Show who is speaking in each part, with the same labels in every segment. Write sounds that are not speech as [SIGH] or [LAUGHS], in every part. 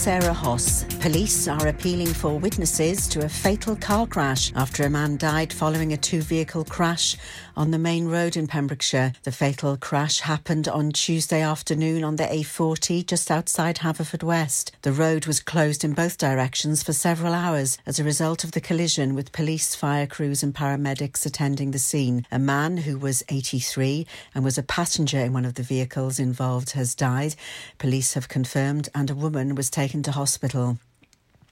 Speaker 1: Sarah Hoss. Police are appealing for witnesses to a fatal car crash after a man died following a two vehicle crash on the main road in Pembrokeshire. The fatal crash happened on Tuesday afternoon on the A40 just outside Haverfordwest. The road was closed in both directions for several hours as a result of the collision with police, fire crews, and paramedics attending the scene. A man who was 83 and was a passenger in one of the vehicles involved has died. Police have confirmed, and a woman was taken to hospital.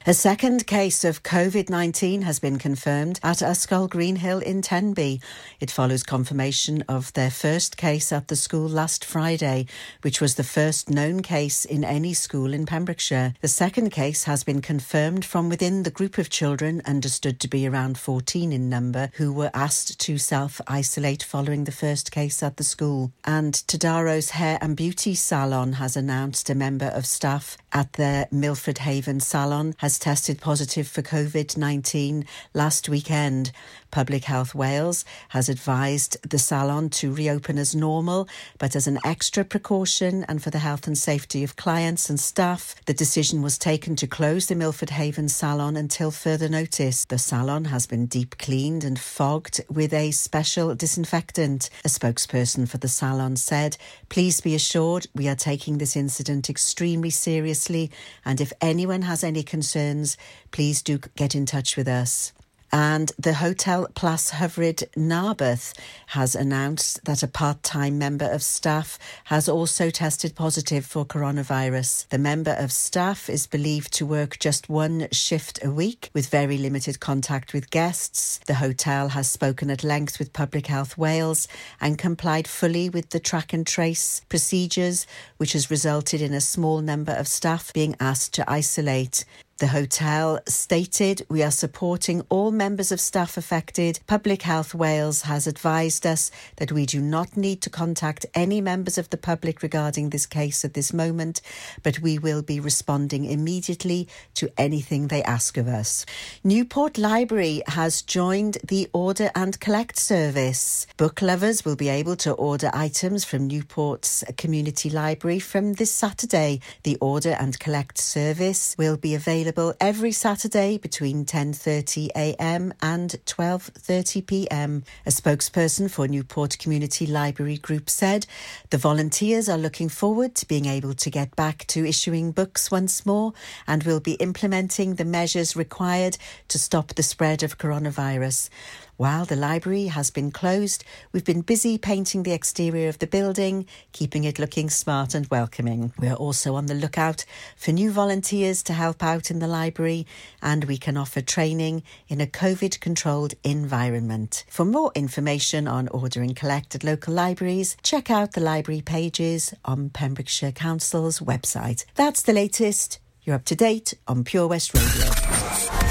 Speaker 1: A second case of COVID 19 has been confirmed at Ysgol Greenhill in Tenby. It follows confirmation of their first case at the school last Friday, which was the first known case in any school in Pembrokeshire. The second case has been confirmed from within the group of children, understood to be around 14 in number, who were asked to self isolate following the first case at the school. And Tadaro's Hair and Beauty Salon has announced a member of staff at the Milford Haven salon has tested positive for COVID 19 last weekend. Public Health Wales has advised the salon to reopen as normal, but as an extra precaution and for the health and safety of clients and staff, the decision was taken to close the Milford Haven salon until further notice. The salon has been deep cleaned and fogged with a special disinfectant. A spokesperson for the salon said, Please be assured we are taking this incident extremely seriously, and if anyone has any concerns, please do get in touch with us. And the Hotel Plas Hyfryd Narberth has announced that a part time member of staff has also tested positive for coronavirus. The member of staff is believed to work just one shift a week with very limited contact with guests. The hotel has spoken at length with Public Health Wales and complied fully with the track and trace procedures, which has resulted in a small number of staff being asked to isolate. The hotel stated, We are supporting all members of staff affected. Public Health Wales has advised us that we do not need to contact any members of the public regarding this case at this moment, but we will be responding immediately to anything they ask of us. Newport Library has joined the Order and Collect service. Book lovers will be able to order items from Newport's Community Library from this Saturday. The Order and Collect service will be available available every Saturday between 10:30 a.m. and 12:30 p.m. A spokesperson for Newport Community Library Group said, "The volunteers are looking forward to being able to get back to issuing books once more and will be implementing the measures required to stop the spread of coronavirus." While the library has been closed, we've been busy painting the exterior of the building, keeping it looking smart and welcoming. We're also on the lookout for new volunteers to help out in the library, and we can offer training in a COVID controlled environment. For more information on order and collect at local libraries, check out the library pages on Pembrokeshire Council's website. That's the latest. You're up to date on Pure West Radio.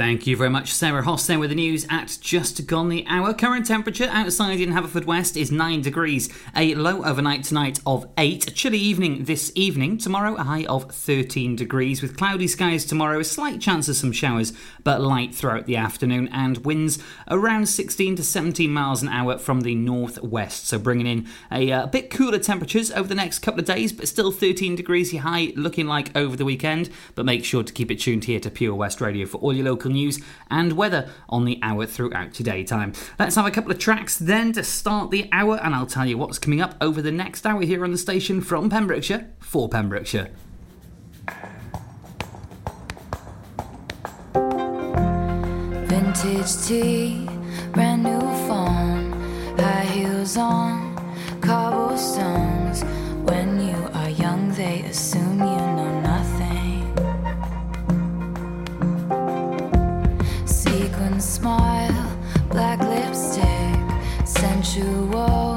Speaker 2: Thank you very much, Sarah Hoss there with the news at just gone the hour. Current temperature outside in Haverfordwest is 9 degrees. A low overnight tonight of 8. A chilly evening this evening. Tomorrow, a high of 13 degrees with cloudy skies tomorrow. A slight chance of some showers, but light throughout the afternoon. And winds around 16 to 17 miles an hour from the northwest. So bringing in a, uh, bit cooler temperatures over the next couple of days, but still 13 degrees high looking like over the weekend. But make sure to keep it tuned here to Pure West Radio for all your local local news and weather on the hour throughout today time. Let's have a couple of tracks then to start the hour, and I'll tell you what's coming up over the next hour here on the station from Pembrokeshire for Pembrokeshire.
Speaker 3: Vintage tea, brand new phone, high heels on, cobblestones. When you are young, they assume you know nothing. Smile, black lipstick, sensual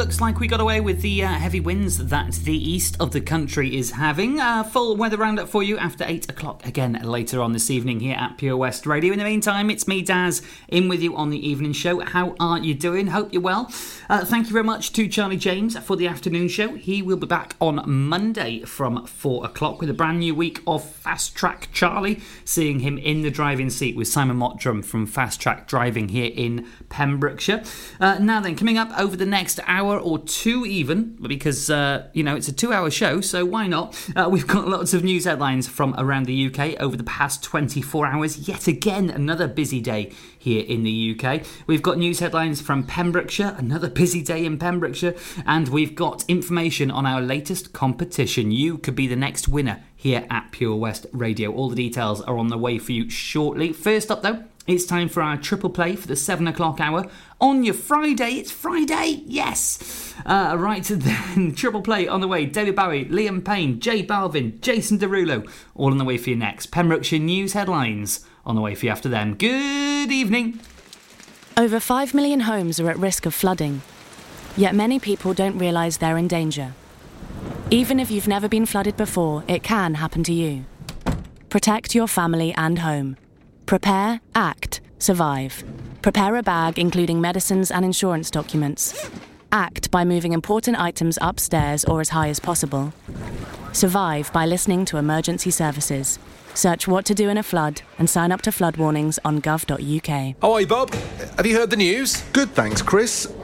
Speaker 2: looks like we got away with the uh, heavy winds that the east of the country is having. Uh, full weather roundup for you after 8 o'clock again later on this evening here at Pure West Radio. In the meantime, it's me, Daz, in with you on the evening show. How are you doing? Hope you're well. Uh, thank you very much to Charlie James for the afternoon show. He will be back on Monday from 4 o'clock with a brand new week of Fast Track Charlie, seeing him in the driving seat with Simon Mottram from Fast Track Driving here in Pembrokeshire. Uh, now then, coming up over the next hour or two, even, because, uh, you know, it's a two hour show, so why not? Uh, we've got lots of news headlines from around the UK over the past 24 hours. Yet again, another busy day here in the UK. We've got news headlines from Pembrokeshire, another busy day in Pembrokeshire, and we've got information on our latest competition. You could be the next winner here at Pure West Radio. All the details are on the way for you shortly. First up, though, it's time for our triple play for the seven o'clock hour on your Friday. It's Friday, yes. Uh, right [LAUGHS] then, triple play on the way. David Bowie, Liam Payne, J Balvin, Jason Derulo, all on the way for you next. Pembrokeshire news headlines on the way for you after them. Good evening.
Speaker 4: Over 5 million homes are at risk of flooding, yet many people don't realise they're in danger. Even if you've never been flooded before, it can happen to you. Protect your family and home. Prepare, act, survive. Prepare a bag including medicines and insurance documents. Act by moving important items upstairs or as high as possible. Survive by listening to emergency services. Search what to do in a flood and sign up to flood warnings on gov.uk.
Speaker 5: Oh, hey, Bob. Have you heard the news?
Speaker 6: Good, thanks, Chris.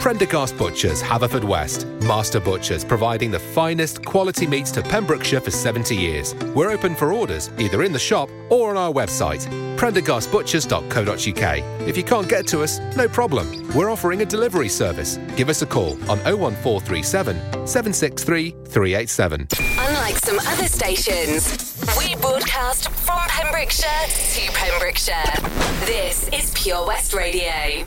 Speaker 5: Prendergast Butchers, Haverfordwest. Master Butchers, providing the finest quality meats to Pembrokeshire for 70 years. We're open for orders, either in the shop or on our website, prendergastbutchers.co.uk. If you can't get to us, no problem. We're offering a delivery service. Give us a call on 01437 763 387.
Speaker 7: Unlike some other stations, we broadcast from Pembrokeshire to Pembrokeshire. This is Pure West Radio.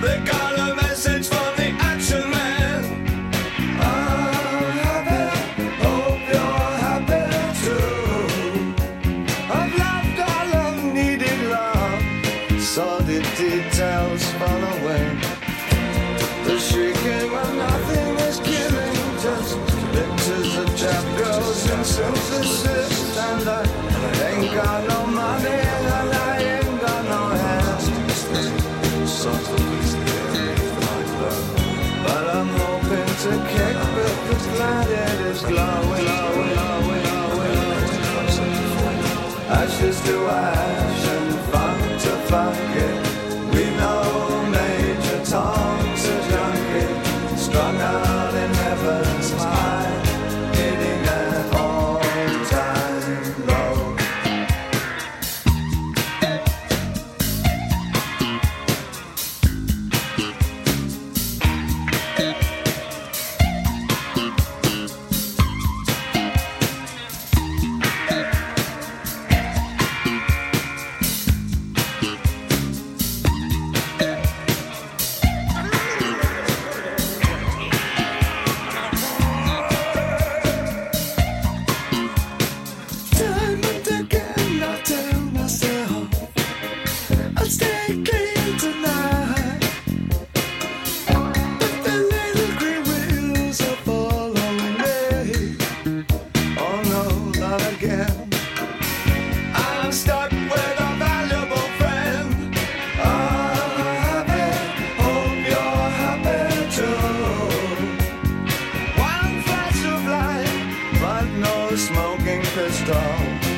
Speaker 8: They smoking pistol.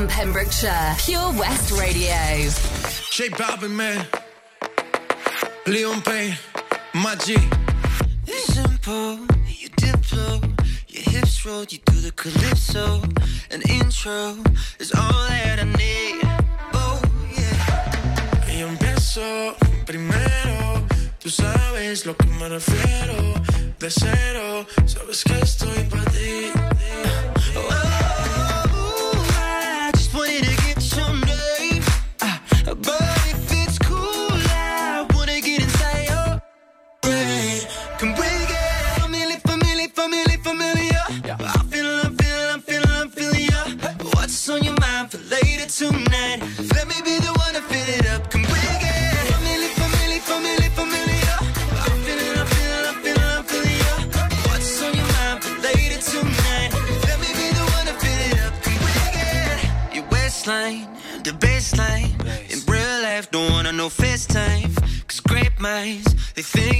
Speaker 8: from Pembrokeshire, Pure West Radio.
Speaker 9: J Balvin, man. Liam Payne, my G.
Speaker 10: You're simple, you diplo, your hips roll, you do the calypso. An intro is all that I need. Oh, yeah.
Speaker 9: Y empiezo primero, tú sabes lo que me refiero. De cero, sabes que estoy para ti.
Speaker 10: They think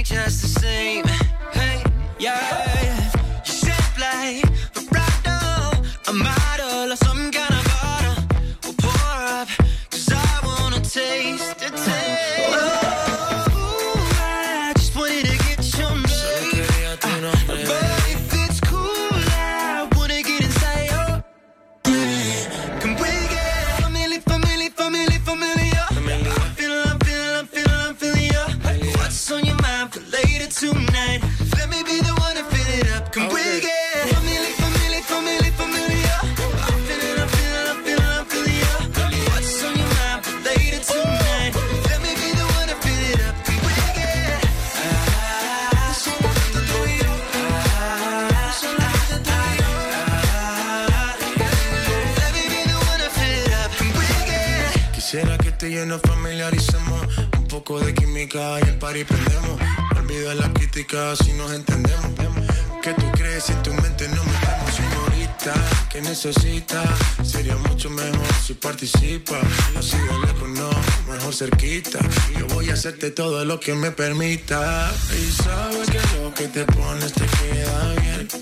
Speaker 9: entendemos. Olvida las críticas si nos entendemos. Que tú crees en tu mente no me vemos. Señorita, que necesita? Sería mucho mejor si participa. Así de lejos no, mejor cerquita. Yo voy a hacerte todo lo que me permita. Y sabes que lo que te pones te queda bien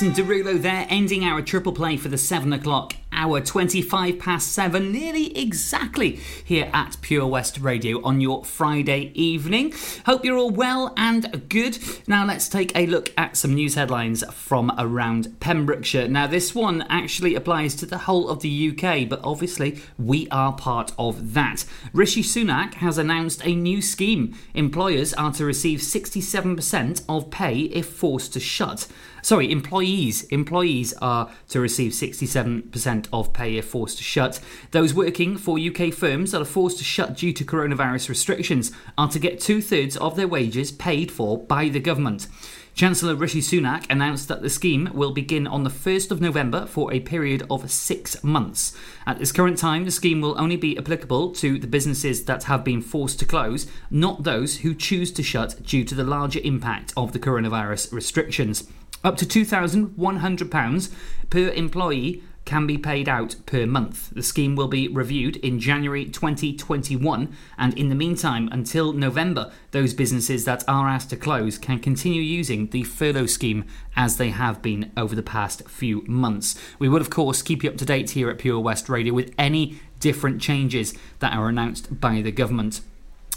Speaker 11: Jason Derulo
Speaker 2: there, ending our triple play for the 7 o'clock hour, 25 past 7, nearly exactly here at Pure West Radio on your Friday evening. Hope you're all well and good. Now let's take a look at some news headlines from around Pembrokeshire. Now, this one actually applies to the whole of the UK, but obviously we are part of that. Rishi Sunak has announced a new scheme. Employers are to receive 67% of pay if forced to shut. Sorry, employees. Employees are to receive 67% of pay if forced to shut. Those working for UK firms that are forced to shut due to coronavirus restrictions are to get two thirds of their wages paid for by the government. Chancellor Rishi Sunak announced that the scheme will begin on the 1st of November for a period of six months. At this current time, the scheme will only be applicable to the businesses that have been forced to close, not those who choose to shut due to the larger impact of the coronavirus restrictions. Up to £2,100 per employee can be paid out per month. The scheme will be reviewed in January 2021, and in the meantime, until November, those businesses that are asked to close can continue using the furlough scheme as they have been over the past few months. We will, of course, keep you up to date here at Pure West Radio with any different changes that are announced by the government.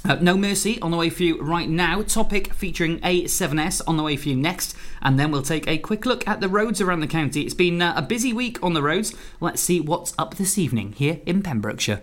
Speaker 2: Uh, no Mercy on the way for you right now. Topic featuring A7S on the way for you next. And then we'll take a quick look at the roads around the county. It's been uh, a busy week on the roads. Let's see what's up this evening here in Pembrokeshire.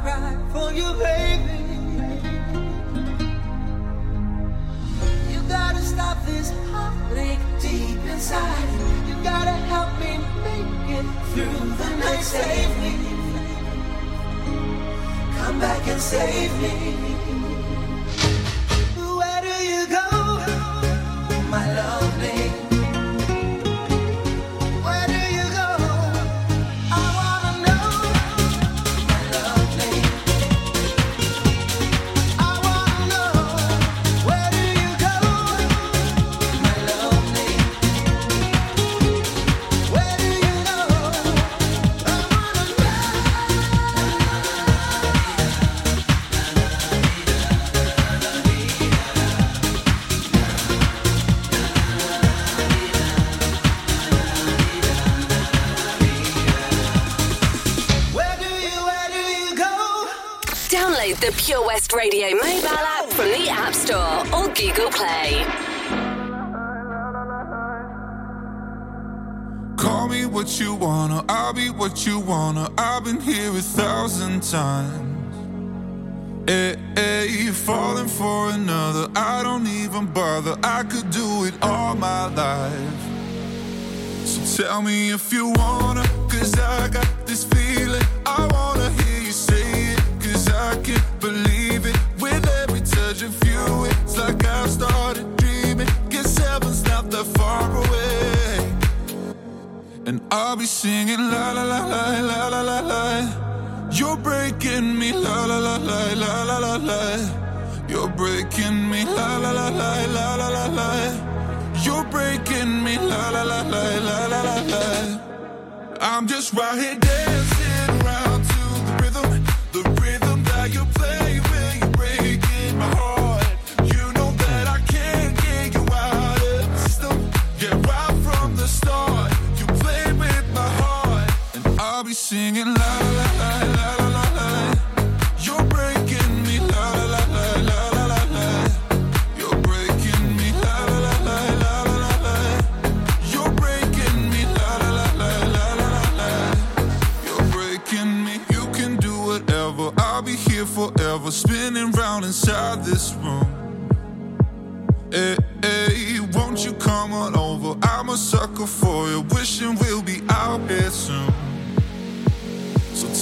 Speaker 11: Cry for you, baby. You gotta stop this heartache deep inside. You gotta help me make it through the night. Save me. Come back and save me. Where do you go, my lovely?
Speaker 7: Radio mobile app from the App Store or Google Play.
Speaker 12: Call me what you wanna, I'll be what you wanna. I've been here a thousand times. Eh, eh, hey, hey, falling for another, I don't even bother. I could do it all my life. So tell me if you wanna, cause I got this feeling. I I've started dreaming. Guess heaven's not that far away. And I'll be singing la la la la la la la la. You're breaking me la la la la la la la la. You're breaking me la la la la la la la la. You're breaking me la la la la la la la la. I'm just right here dancing around to the rhythm, the rhythm I'll singing la la la la la la la. You're breaking me la la la la la la la la. You're breaking me la la la la la la la la. You're breaking me la la la la la la la la. You're breaking me. You can do whatever. I'll be here forever, spinning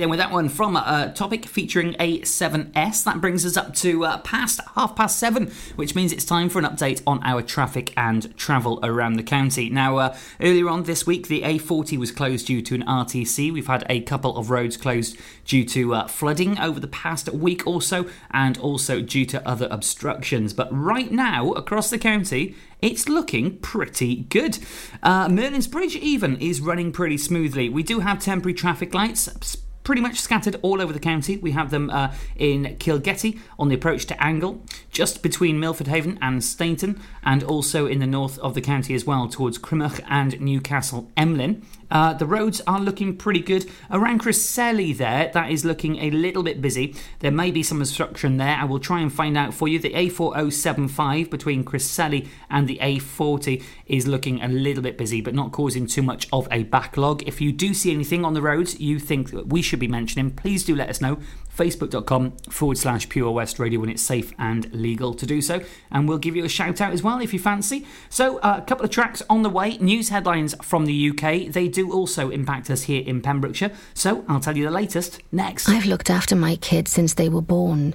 Speaker 2: Then, with that one from uh, Topic featuring A7S, that brings us up to uh, past half past seven, which means it's time for an update on our traffic and travel around the county. Now, uh, earlier on this week, the A40 was closed due to an RTC. We've had a couple of roads closed due to uh, flooding over the past week or so, and also due to other obstructions. But right now, across the county, it's looking pretty good. Uh, Merlin's Bridge, even, is running pretty smoothly. We do have temporary traffic lights. Pretty much scattered all over the county. We have them uh, in Kilgetty on the approach to Angle, just between Milford Haven and Steynton, and also in the north of the county as well, towards Crymych and Newcastle Emlyn. Uh, the roads are looking pretty good. Around Cresselly there, that is looking a little bit busy. There may be some obstruction there. I will try and find out for you. The A4075 between Cresselly and the A40 is looking a little bit busy, but not causing too much of a backlog. If you do see anything on the roads you think we should be mentioning, please do let us know. Facebook.com forward slash Pure West Radio when it's safe and legal to do so. And we'll give you a shout out as well if you fancy. So, uh, a couple of tracks on the way. News headlines from the UK. They do also impact us here in Pembrokeshire. So, I'll tell you the latest next.
Speaker 13: I've looked after my kids since they were born.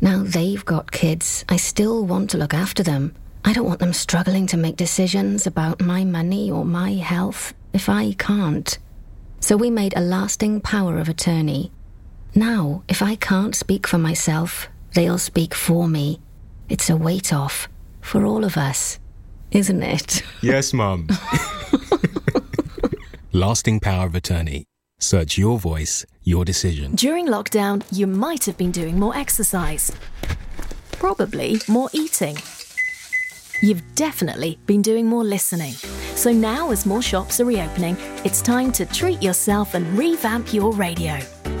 Speaker 13: Now they've got kids. I still want to look after them. I don't want them struggling to make decisions about my money or my health if I can't. So we made a lasting power of attorney. Now, if I can't speak for myself, they'll speak for me. It's a weight off for all of us, isn't it? [LAUGHS]
Speaker 14: Yes, Mum. [LAUGHS] Lasting power of attorney. Search your voice, your decision.
Speaker 15: During lockdown, you might have been doing more exercise. Probably more eating. You've definitely been doing more listening. So now, as more shops are reopening, it's time to treat yourself and revamp your radio.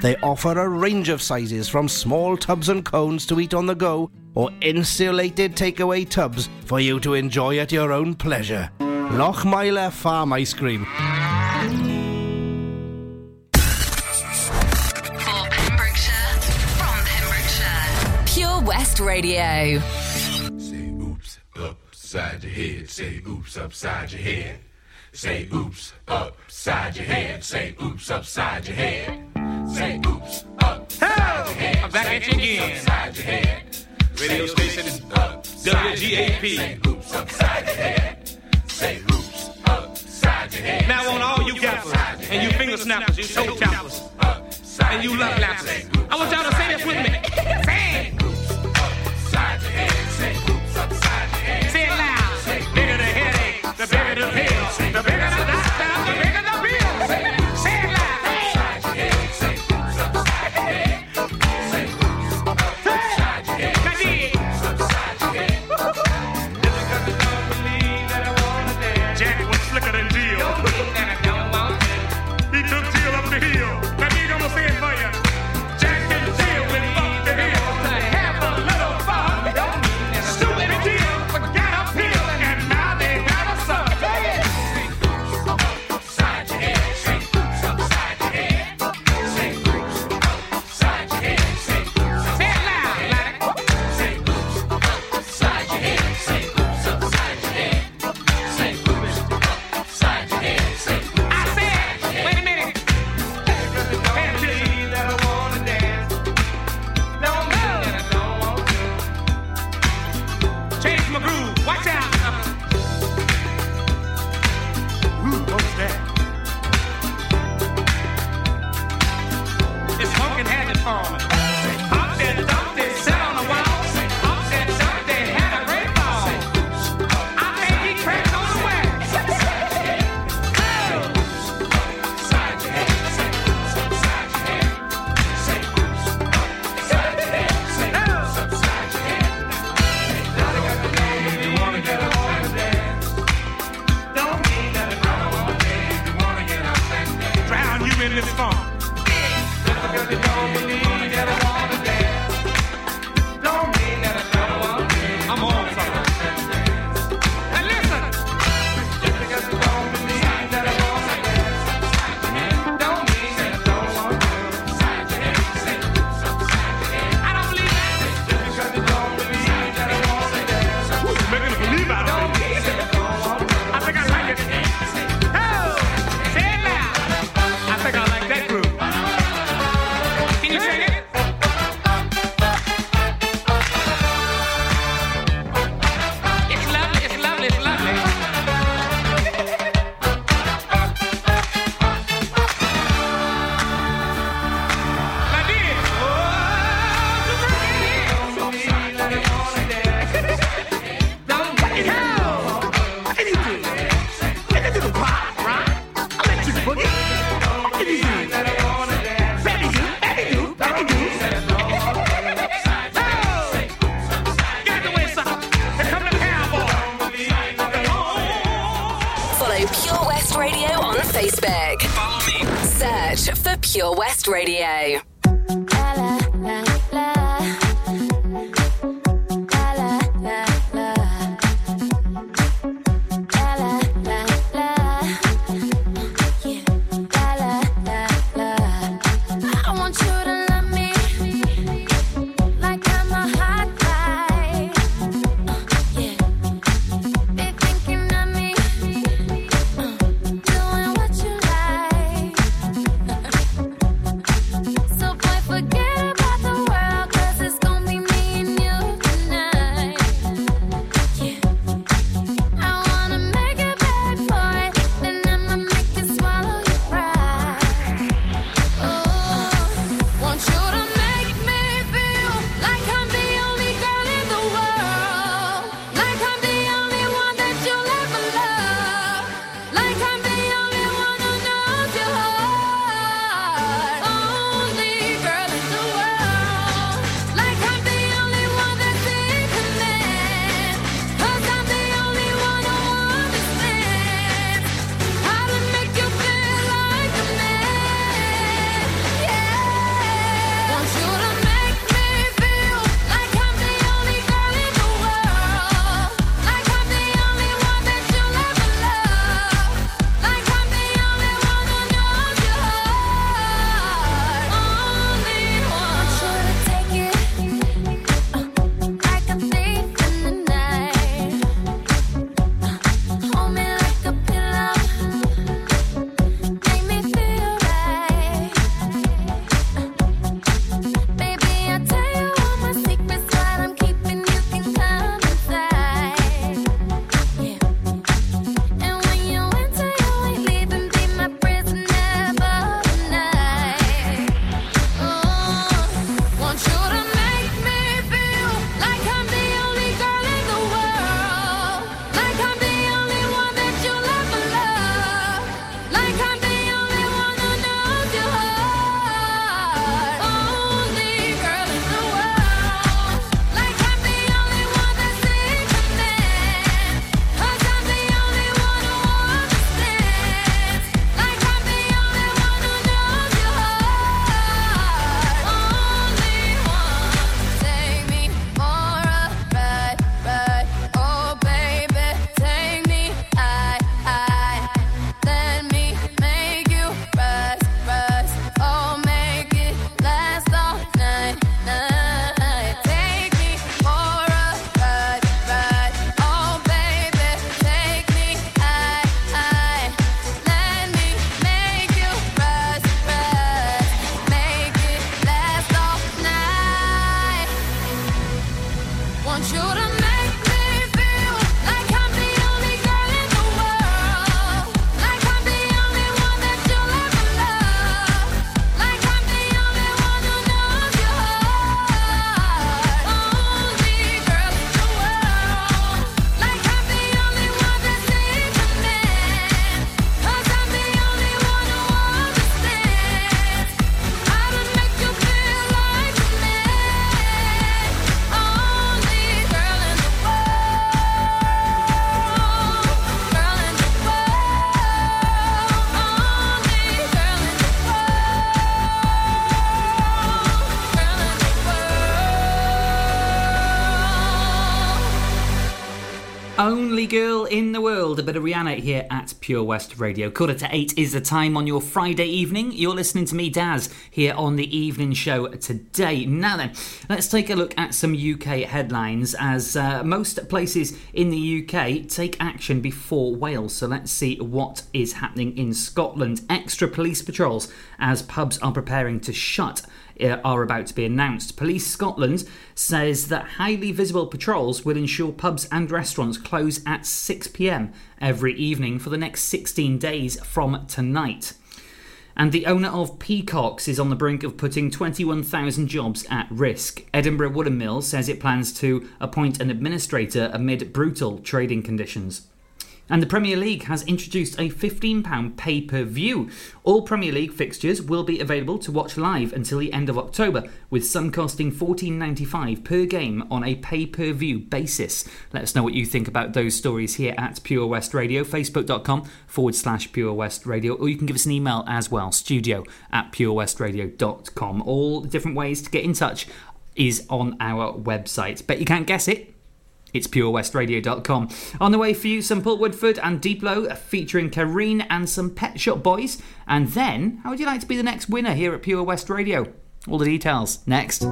Speaker 16: They offer a range of sizes from small tubs and cones to eat on the go or insulated takeaway tubs for you to enjoy at your own pleasure. Lochmeyler Farm Ice Cream.
Speaker 7: For Pembrokeshire, from Pembrokeshire. Pure West Radio.
Speaker 8: Say oops upside your head. Say oops upside your head. Say oops upside your head. Say oops upside your head. Say oops your head.
Speaker 17: I'm back at you again.
Speaker 8: Upside your head.
Speaker 17: Radio station is WGAP.
Speaker 8: Say oops upside your head. Say oops upside your head.
Speaker 17: Now on all you gappers and you finger snappers, you toe tappers, and you love lappers. I want y'all to say this with me. Say it.
Speaker 8: Upside your head. Say oops upside your head.
Speaker 17: Say it loud. Bigger the headache, the bigger the pill.
Speaker 2: Here at Pure West Radio. Quarter to eight is the time on your Friday evening. You're listening to me, Daz, here on the evening show today. Now then, let's take a look at some UK headlines as uh, most places in the UK take action before Wales. So let's see what is happening in Scotland. Extra police patrols as pubs are preparing to shut uh, are about to be announced. Police Scotland says that highly visible patrols will ensure pubs and restaurants close at 6 pm every evening for the next 16 days from tonight. And the owner of Peacocks is on the brink of putting 21,000 jobs at risk. Edinburgh Woollen Mill says it plans to appoint an administrator amid brutal trading conditions. And the Premier League has introduced a £15 pay per view. All Premier League fixtures will be available to watch live until the end of October, with some costing $14.95 per game on a pay per view basis. Let us know what you think about those stories here at Pure West Radio, facebook.com forward slash Pure West Radio, or you can give us an email as well, studio at purewestradio.com. All the different ways to get in touch is on our website. Bet you can't guess it. It's purewestradio.com. On the way for you, some Paul Woodford and Diplo featuring Kareen and some Pet Shop Boys. And then, how would you like to be the next winner here at Pure West Radio? All the details next.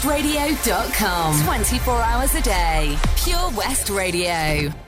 Speaker 7: purewestradio.com. 24 hours a day. Pure West Radio.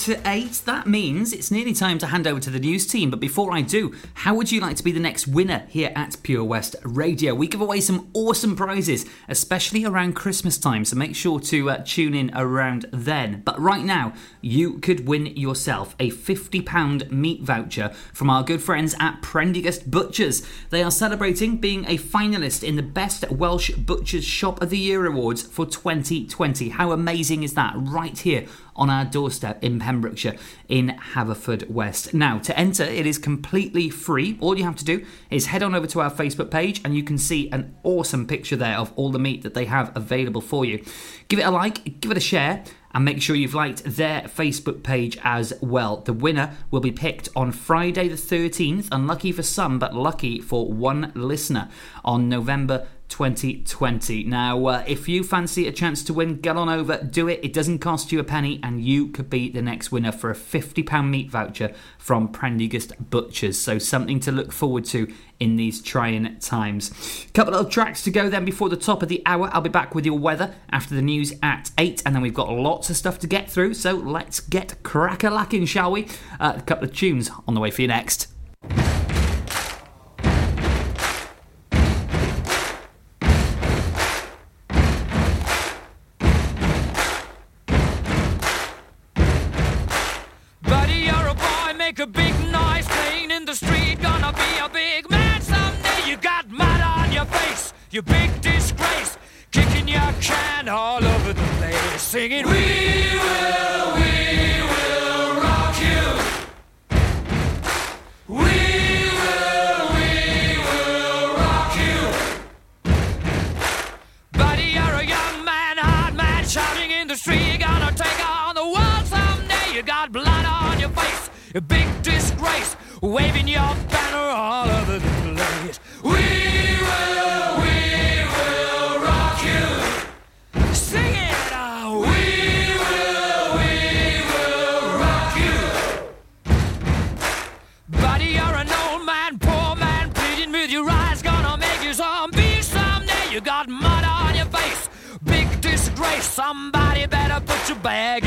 Speaker 18: To
Speaker 2: 8. That means it's nearly time to hand over to the news team. But before I do, how would you like to be the next winner here at Pure West Radio? We give away some awesome prizes, especially around Christmas time. So make sure to uh, tune in around then. But right now, you could win yourself a £50 meat voucher from our good friends at Prendergast Butchers. They are celebrating being a finalist in the Best Welsh Butchers Shop of the Year Awards for 2020. How amazing is that? Right here on our doorstep in Pembrokeshire in Haverfordwest. Now, to enter, it is completely free. All you have to do is head on over to our Facebook page and you can see an awesome picture there of all the meat that they have available for you. Give it a like, give it a share. And make sure you've liked their Facebook page as well. The winner will be picked on Friday the 13th. Unlucky for some, but lucky for one listener on November 2020. Now, uh, if you fancy a chance to win, get on over, do it. It doesn't cost you a penny, and you could be the next winner for a £50 meat voucher from Prendergast Butchers. So, something to look forward to in these trying times. A Couple of tracks to go then before the top of the hour. I'll be back with your weather after the news at 8, and then we've got lots of stuff to get through. So, let's get crack a lacking, shall we? Uh, a couple of tunes on the way for you next.
Speaker 19: bag.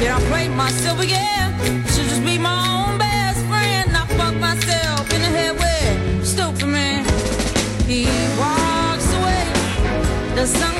Speaker 20: Then I played myself again. Should just be my own best friend. I fucked myself in the head with stupid man. He walks away. The sun.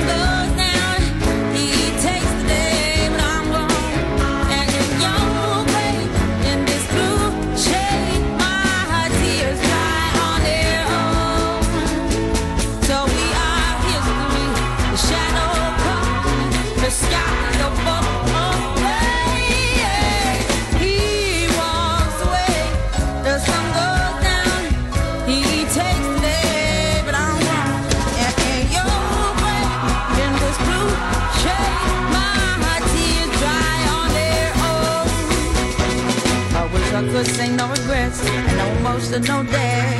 Speaker 20: no day.